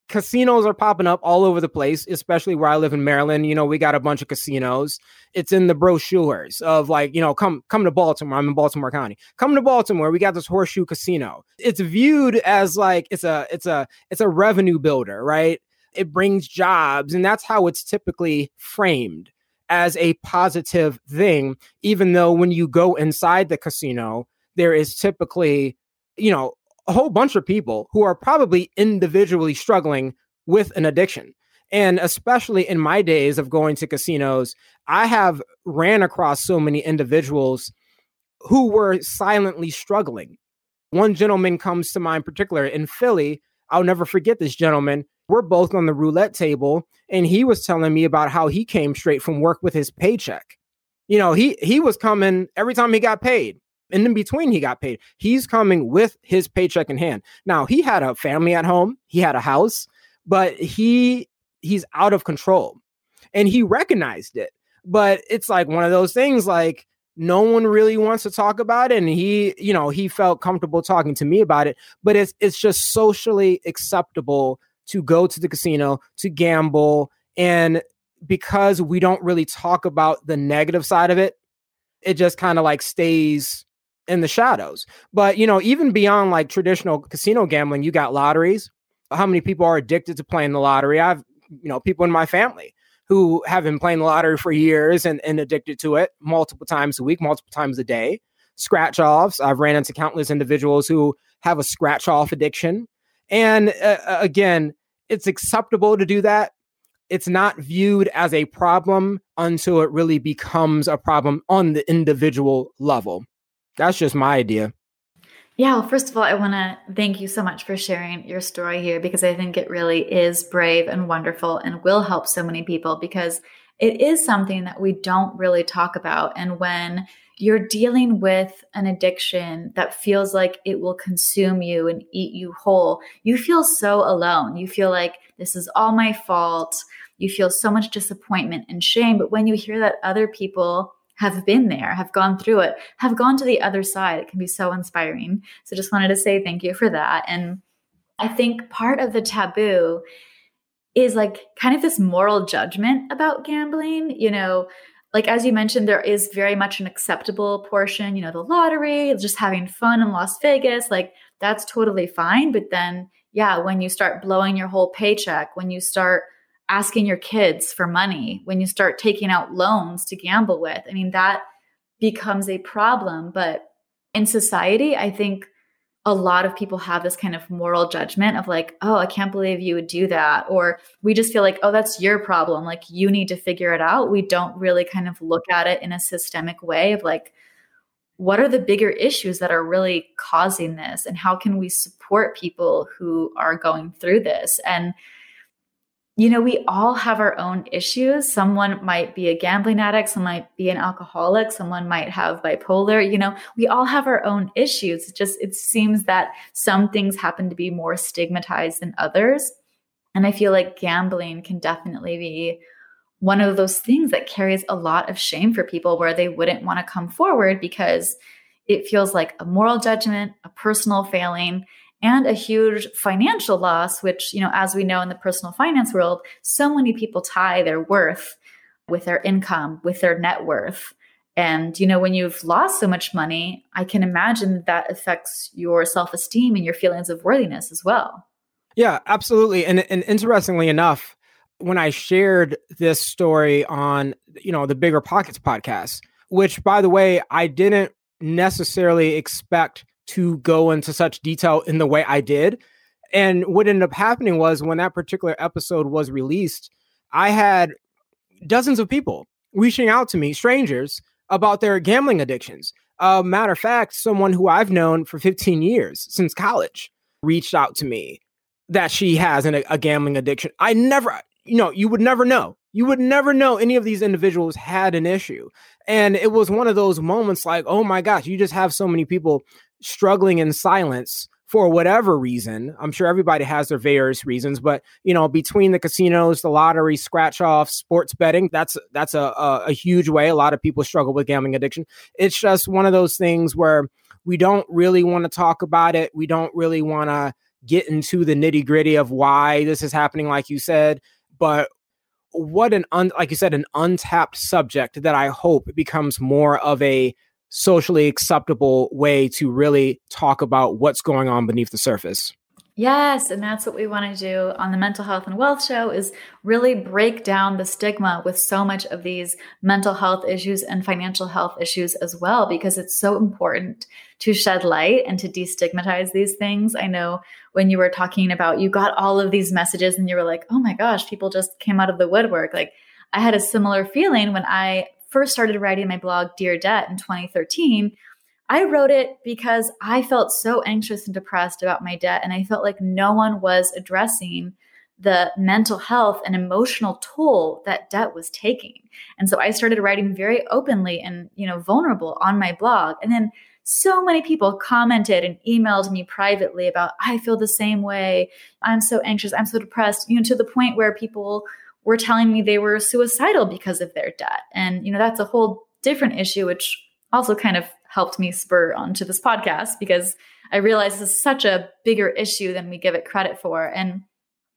casinos are popping up all over the place, especially where I live in Maryland. You know, we got a bunch of casinos. It's in the brochures of like, you know, come come to Baltimore. I'm in Baltimore County. Come to Baltimore. We got this horseshoe casino. It's viewed as like it's a it's a it's a revenue builder, right? It brings jobs, and that's how it's typically framed as a positive thing, even though when you go inside the casino, there is typically, you know, a whole bunch of people who are probably individually struggling with an addiction. And especially in my days of going to casinos, I have ran across so many individuals who were silently struggling. One gentleman comes to mind, particular in Philly. I'll never forget this gentleman. We're both on the roulette table, and he was telling me about how he came straight from work with his paycheck. You know, he he was coming every time he got paid and in between he got paid. He's coming with his paycheck in hand. Now he had a family at home. He had a house but he he's out of control and he recognized it. But it's like one of those things like no one really wants to talk about it and he you know he felt comfortable talking to me about it but it's it's just socially acceptable to go to the casino to gamble and because we don't really talk about the negative side of it it just kind of like stays in the shadows. But you know, even beyond like traditional casino gambling, you got lotteries. How many people are addicted to playing the lottery? I've you know people in my family who have been playing the lottery for years and, and addicted to it multiple times a week, multiple times a day. Scratch offs. I've ran into countless individuals who have a scratch off addiction. And uh, uh, again, it's acceptable to do that. It's not viewed as a problem until it really becomes a problem on the individual level. That's just my idea. Yeah, well, first of all, I want to thank you so much for sharing your story here because I think it really is brave and wonderful and will help so many people because it is something that we don't really talk about. And when you're dealing with an addiction that feels like it will consume you and eat you whole, you feel so alone. You feel like this is all my fault. You feel so much disappointment and shame. But when you hear that other people have been there, have gone through it, have gone to the other side, it can be so inspiring. So just wanted to say thank you for that. And I think part of the taboo is like kind of this moral judgment about gambling. You know, like as you mentioned, there is very much an acceptable portion, you know, the lottery, just having fun in Las Vegas, like that's totally fine. But then, yeah, when you start blowing your whole paycheck, when you start asking your kids for money, when you start taking out loans to gamble with, I mean, that becomes a problem. But in society, I think a lot of people have this kind of moral judgment of like, oh, I can't believe you would do that. Or we just feel like, oh, that's your problem. Like, you need to figure it out. We don't really kind of look at it in a systemic way of like, what are the bigger issues that are really causing this? And how can we support people who are going through this? And you know, we all have our own issues. Someone might be a gambling addict, someone might be an alcoholic, someone might have bipolar. You know, we all have our own issues. It just it seems that some things happen to be more stigmatized than others. And I feel like gambling can definitely be one of those things that carries a lot of shame for people where they wouldn't want to come forward because it feels like a moral judgment, a personal failing, and a huge financial loss, which, you know, as we know in the personal finance world, so many people tie their worth with their income, with their net worth. And, you know, when you've lost so much money, I can imagine that affects your self esteem and your feelings of worthiness as well. Yeah, absolutely. And, and interestingly enough, when I shared this story on, you know, the Bigger Pockets podcast, which by the way, I didn't necessarily expect to go into such detail in the way I did. And what ended up happening was when that particular episode was released, I had dozens of people reaching out to me, strangers, about their gambling addictions. Uh, matter of fact, someone who I've known for 15 years since college reached out to me that she has an, a gambling addiction. I never, you know, you would never know. You would never know any of these individuals had an issue. And it was one of those moments like, oh my gosh, you just have so many people struggling in silence for whatever reason. I'm sure everybody has their various reasons, but you know, between the casinos, the lottery, scratch off, sports betting, that's that's a, a, a huge way. A lot of people struggle with gambling addiction. It's just one of those things where we don't really want to talk about it. We don't really want to get into the nitty gritty of why this is happening, like you said. But what an un, like you said, an untapped subject that I hope becomes more of a socially acceptable way to really talk about what's going on beneath the surface. Yes, and that's what we want to do on the Mental Health and Wealth Show is really break down the stigma with so much of these mental health issues and financial health issues as well because it's so important to shed light and to destigmatize these things. I know when you were talking about you got all of these messages and you were like, "Oh my gosh, people just came out of the woodwork." Like I had a similar feeling when I first started writing my blog, Dear Debt, in 2013, I wrote it because I felt so anxious and depressed about my debt. And I felt like no one was addressing the mental health and emotional toll that debt was taking. And so I started writing very openly and, you know, vulnerable on my blog. And then so many people commented and emailed me privately about, I feel the same way. I'm so anxious. I'm so depressed, you know, to the point where people were telling me they were suicidal because of their debt. And, you know, that's a whole different issue, which also kind of helped me spur onto this podcast because I realized this is such a bigger issue than we give it credit for. And,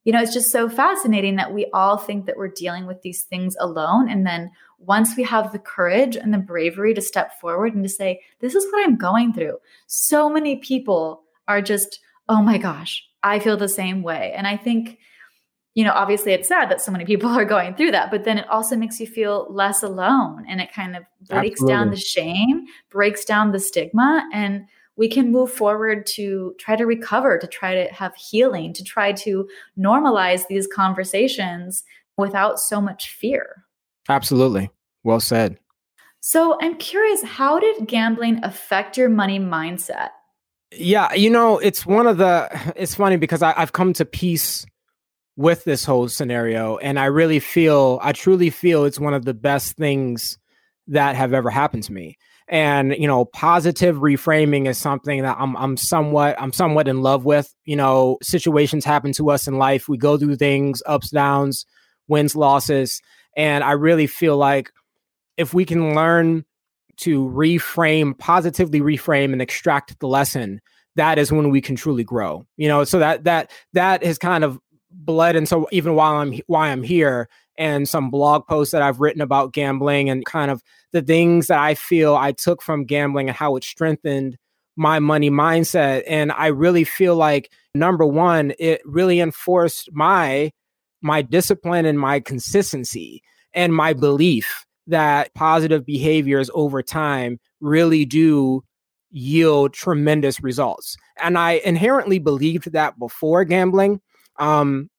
you know, it's just so fascinating that we all think that we're dealing with these things alone. And then once we have the courage and the bravery to step forward and to say, this is what I'm going through, so many people are just, oh my gosh, I feel the same way. And I think you know, obviously it's sad that so many people are going through that, but then it also makes you feel less alone and it kind of breaks Absolutely. down the shame, breaks down the stigma, and we can move forward to try to recover, to try to have healing, to try to normalize these conversations without so much fear. Absolutely. Well said. So I'm curious, how did gambling affect your money mindset? Yeah, you know, it's one of the. It's funny because I, I've come to peace with this whole scenario, and I really feel, I truly feel, it's one of the best things that have ever happened to me. And you know, positive reframing is something that I'm I'm somewhat I'm somewhat in love with. You know, situations happen to us in life. We go through things, ups, downs, wins, losses, and I really feel like if we can learn to reframe, positively reframe and extract the lesson, that is when we can truly grow. You know, so that that that has kind of bled and so even while I'm why I'm here and some blog posts that I've written about gambling and kind of the things that I feel I took from gambling and how it strengthened my money mindset and I really feel like number 1 it really enforced my my discipline and my consistency and my belief that positive behaviors over time really do yield tremendous results. And I inherently believed that before gambling. Um,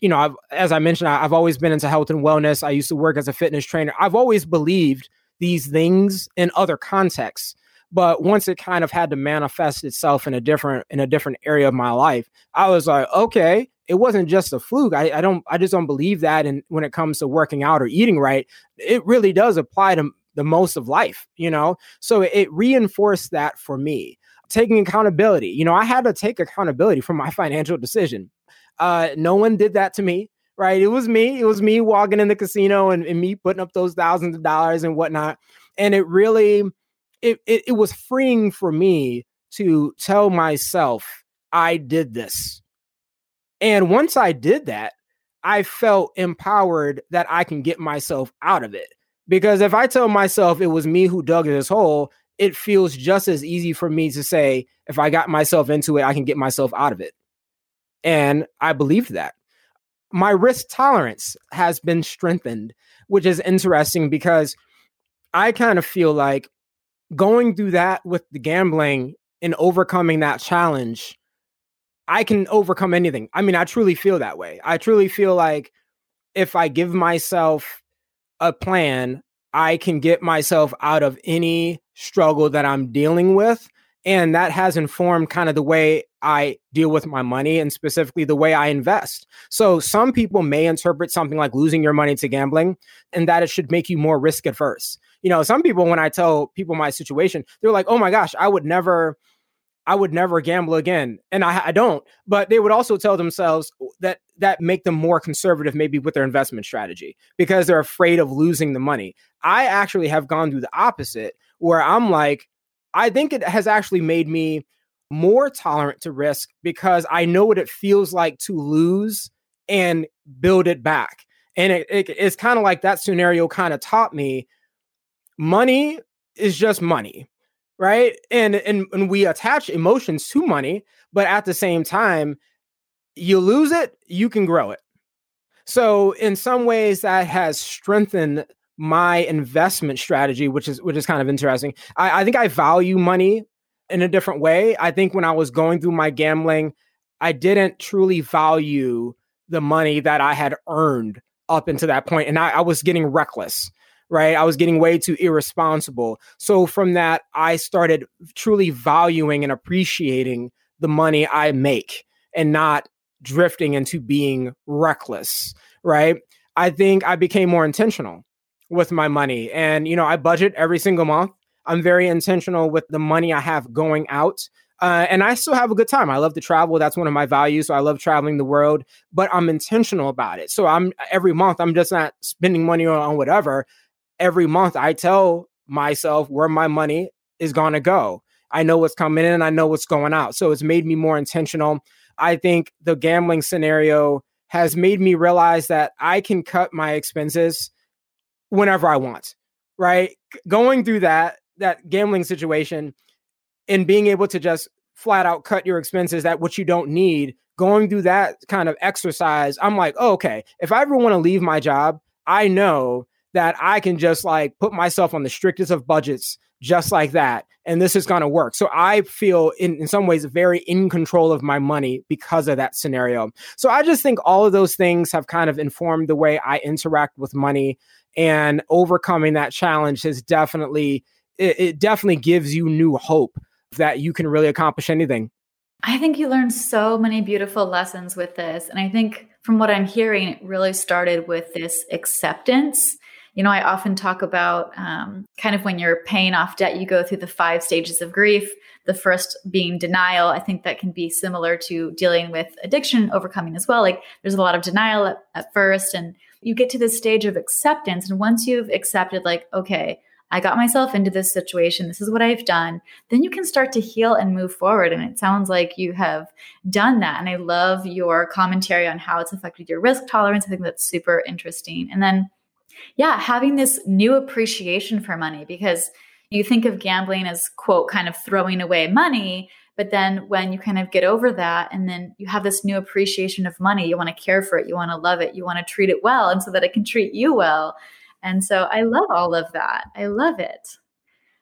you know, I've, as I mentioned, I've always been into health and wellness. I used to work as a fitness trainer. I've always believed these things in other contexts. But once it kind of had to manifest itself in a different in a different area of my life, I was like, okay, it wasn't just a fluke. I, I don't I just don't believe that. And when it comes to working out or eating right, it really does apply to the most of life, you know? So it reinforced that for me. Taking accountability. You know, I had to take accountability for my financial decision. Uh, no one did that to me, right? It was me. It was me walking in the casino and, and me putting up those thousands of dollars and whatnot. And it really, it, it, it was freeing for me to tell myself I did this. And once I did that, I felt empowered that I can get myself out of it. Because if I tell myself it was me who dug this hole, it feels just as easy for me to say, if I got myself into it, I can get myself out of it. And I believed that. My risk tolerance has been strengthened, which is interesting because I kind of feel like going through that with the gambling and overcoming that challenge, I can overcome anything. I mean, I truly feel that way. I truly feel like if I give myself a plan, I can get myself out of any struggle that I'm dealing with. And that has informed kind of the way I deal with my money and specifically the way I invest. So, some people may interpret something like losing your money to gambling and that it should make you more risk adverse. You know, some people, when I tell people my situation, they're like, oh my gosh, I would never I would never gamble again. And I, I, don't, but they would also tell themselves that that make them more conservative, maybe with their investment strategy because they're afraid of losing the money. I actually have gone through the opposite where I'm like, I think it has actually made me more tolerant to risk because I know what it feels like to lose and build it back. And it, it, it's kind of like that scenario kind of taught me money is just money right and, and and we attach emotions to money but at the same time you lose it you can grow it so in some ways that has strengthened my investment strategy which is which is kind of interesting I, I think i value money in a different way i think when i was going through my gambling i didn't truly value the money that i had earned up into that point and I, I was getting reckless right? I was getting way too irresponsible. So from that, I started truly valuing and appreciating the money I make and not drifting into being reckless, right? I think I became more intentional with my money. And, you know, I budget every single month. I'm very intentional with the money I have going out. Uh, and I still have a good time. I love to travel. That's one of my values. So I love traveling the world, but I'm intentional about it. So I'm every month, I'm just not spending money on, on whatever every month I tell myself where my money is going to go. I know what's coming in and I know what's going out. So it's made me more intentional. I think the gambling scenario has made me realize that I can cut my expenses whenever I want. Right? Going through that that gambling situation and being able to just flat out cut your expenses that what you don't need, going through that kind of exercise, I'm like, oh, okay, if I ever want to leave my job, I know that I can just like put myself on the strictest of budgets just like that. And this is going to work. So I feel in, in some ways very in control of my money because of that scenario. So I just think all of those things have kind of informed the way I interact with money and overcoming that challenge has definitely, it, it definitely gives you new hope that you can really accomplish anything. I think you learned so many beautiful lessons with this. And I think from what I'm hearing, it really started with this acceptance. You know, I often talk about um, kind of when you're paying off debt, you go through the five stages of grief. The first being denial. I think that can be similar to dealing with addiction, overcoming as well. Like there's a lot of denial at, at first, and you get to this stage of acceptance. And once you've accepted, like, okay, I got myself into this situation. This is what I've done. Then you can start to heal and move forward. And it sounds like you have done that. And I love your commentary on how it's affected your risk tolerance. I think that's super interesting. And then, yeah, having this new appreciation for money because you think of gambling as, quote, kind of throwing away money. But then when you kind of get over that and then you have this new appreciation of money, you want to care for it, you want to love it, you want to treat it well, and so that it can treat you well and so I love all of that. I love it.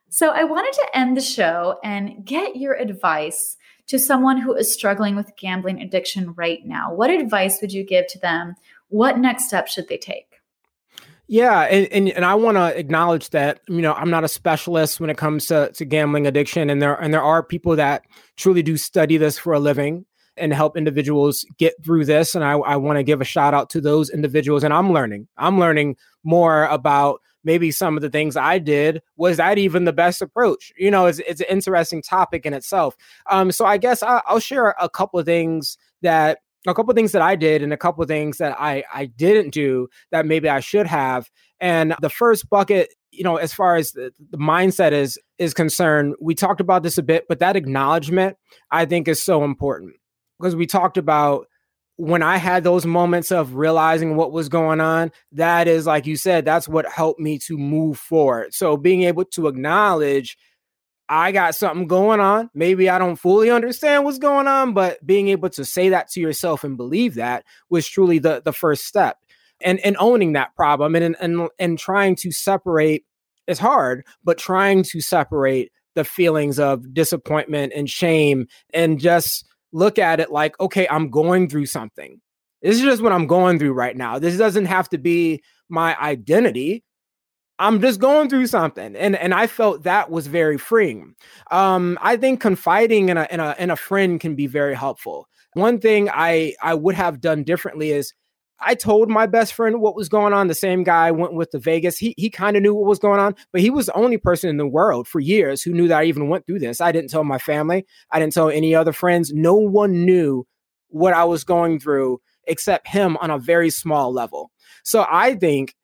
So I wanted to end the show and get your advice to someone who is struggling with gambling addiction right now. What advice would you give to them? What next steps should they take? Yeah, and and, and I want to acknowledge that you know I'm not a specialist when it comes to, to gambling addiction, and there and there are people that truly do study this for a living and help individuals get through this. And I, I want to give a shout out to those individuals. And I'm learning. I'm learning more about maybe some of the things I did. Was that even the best approach? You know, it's, it's an interesting topic in itself. Um, so I guess I, I'll share a couple of things that a couple of things that I did and a couple of things that I I didn't do that maybe I should have. And the first bucket, you know, as far as the, the mindset is is concerned, we talked about this a bit, but that acknowledgement I think is so important because we talked about when I had those moments of realizing what was going on, that is, like you said, that's what helped me to move forward. So being able to acknowledge I got something going on, maybe I don't fully understand what's going on, but being able to say that to yourself and believe that was truly the, the first step. And, and owning that problem and, and, and trying to separate is hard, but trying to separate the feelings of disappointment and shame and just look at it like, okay, I'm going through something. This is just what I'm going through right now. This doesn't have to be my identity. I'm just going through something. And and I felt that was very freeing. Um, I think confiding in a in a in a friend can be very helpful. One thing I I would have done differently is I told my best friend what was going on. The same guy went with the Vegas. He he kind of knew what was going on, but he was the only person in the world for years who knew that I even went through this. I didn't tell my family. I didn't tell any other friends. No one knew what I was going through except him on a very small level. So I think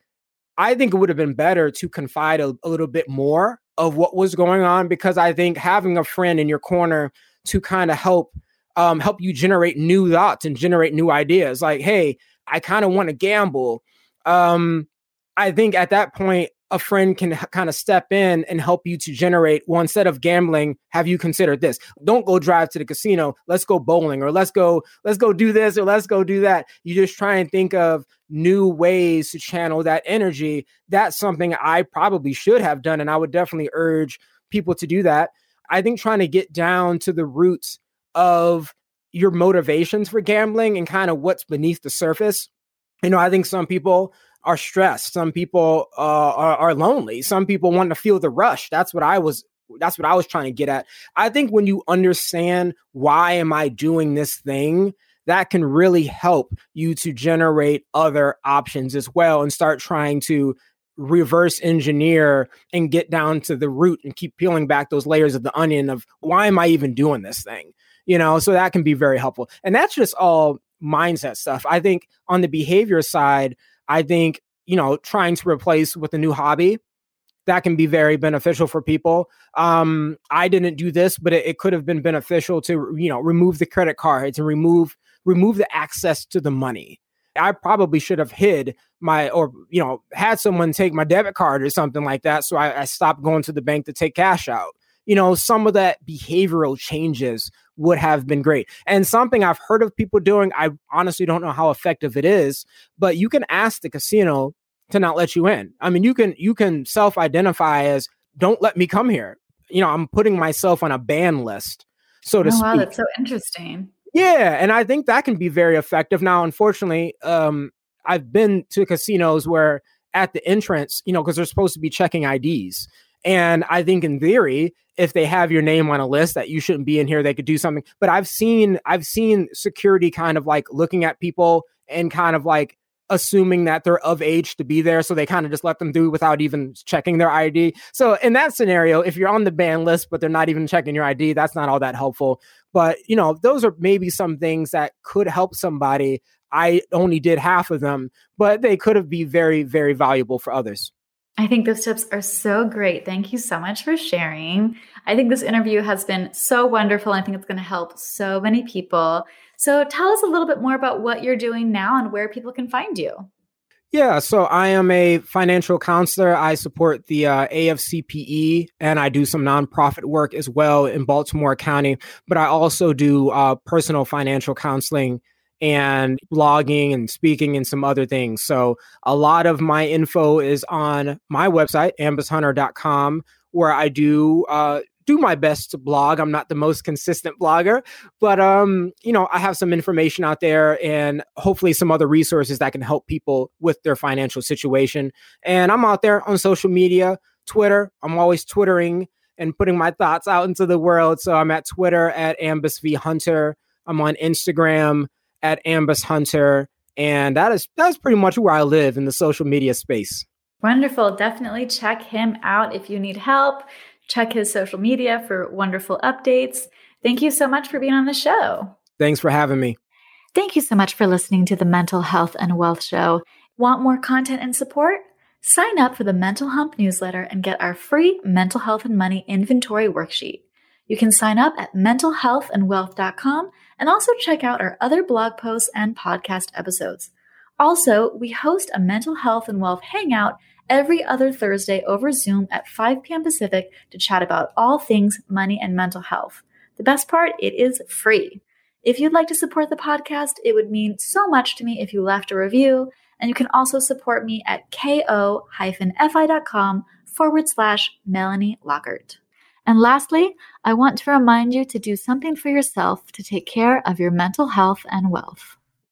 I think it would have been better to confide a, a little bit more of what was going on because I think having a friend in your corner to kind of help um, help you generate new thoughts and generate new ideas. Like, hey, I kind of want to gamble. Um, I think at that point, a friend can kind of step in and help you to generate well instead of gambling have you considered this. Don't go drive to the casino let's go bowling or let's go let's go do this or let's go do that. You just try and think of new ways to channel that energy. That's something i probably should have done and i would definitely urge people to do that. I think trying to get down to the roots of your motivations for gambling and kind of what's beneath the surface. You know, I think some people are stressed. Some people uh, are, are lonely. Some people want to feel the rush. That's what I was. That's what I was trying to get at. I think when you understand why am I doing this thing, that can really help you to generate other options as well and start trying to reverse engineer and get down to the root and keep peeling back those layers of the onion of why am I even doing this thing? you know, so that can be very helpful. And that's just all mindset stuff. I think on the behavior side, I think, you know, trying to replace with a new hobby that can be very beneficial for people. Um, I didn't do this, but it, it could have been beneficial to, you know, remove the credit cards and remove remove the access to the money. I probably should have hid my or you know had someone take my debit card or something like that. So I, I stopped going to the bank to take cash out you know, some of that behavioral changes would have been great. And something I've heard of people doing, I honestly don't know how effective it is, but you can ask the casino to not let you in. I mean, you can you can self-identify as don't let me come here. You know, I'm putting myself on a ban list, so to oh, speak. Wow, that's so interesting. Yeah, and I think that can be very effective. Now, unfortunately, um, I've been to casinos where at the entrance, you know, because they're supposed to be checking IDs. And I think in theory, if they have your name on a list that you shouldn't be in here, they could do something. But I've seen I've seen security kind of like looking at people and kind of like assuming that they're of age to be there. So they kind of just let them do without even checking their ID. So in that scenario, if you're on the ban list, but they're not even checking your ID, that's not all that helpful. But, you know, those are maybe some things that could help somebody. I only did half of them, but they could have be very, very valuable for others. I think those tips are so great. Thank you so much for sharing. I think this interview has been so wonderful. I think it's going to help so many people. So tell us a little bit more about what you're doing now and where people can find you. Yeah, so I am a financial counselor. I support the uh, AFCPE and I do some nonprofit work as well in Baltimore County. But I also do uh, personal financial counseling and blogging and speaking and some other things. So a lot of my info is on my website, ambushunter.com, where I do uh, do my best to blog. I'm not the most consistent blogger, but um, you know, I have some information out there and hopefully some other resources that can help people with their financial situation. And I'm out there on social media, Twitter. I'm always twittering and putting my thoughts out into the world. So I'm at Twitter at Ambus V Hunter. I'm on Instagram at Ambus Hunter. And that is that's pretty much where I live in the social media space. Wonderful. Definitely check him out if you need help. Check his social media for wonderful updates. Thank you so much for being on the show. Thanks for having me. Thank you so much for listening to the Mental Health and Wealth Show. Want more content and support? Sign up for the Mental Hump newsletter and get our free mental health and money inventory worksheet. You can sign up at mentalhealthandwealth.com and also check out our other blog posts and podcast episodes. Also, we host a mental health and wealth hangout every other Thursday over Zoom at 5 p.m. Pacific to chat about all things money and mental health. The best part, it is free. If you'd like to support the podcast, it would mean so much to me if you left a review. And you can also support me at ko-fi.com forward slash Melanie Lockert. And lastly, I want to remind you to do something for yourself to take care of your mental health and wealth.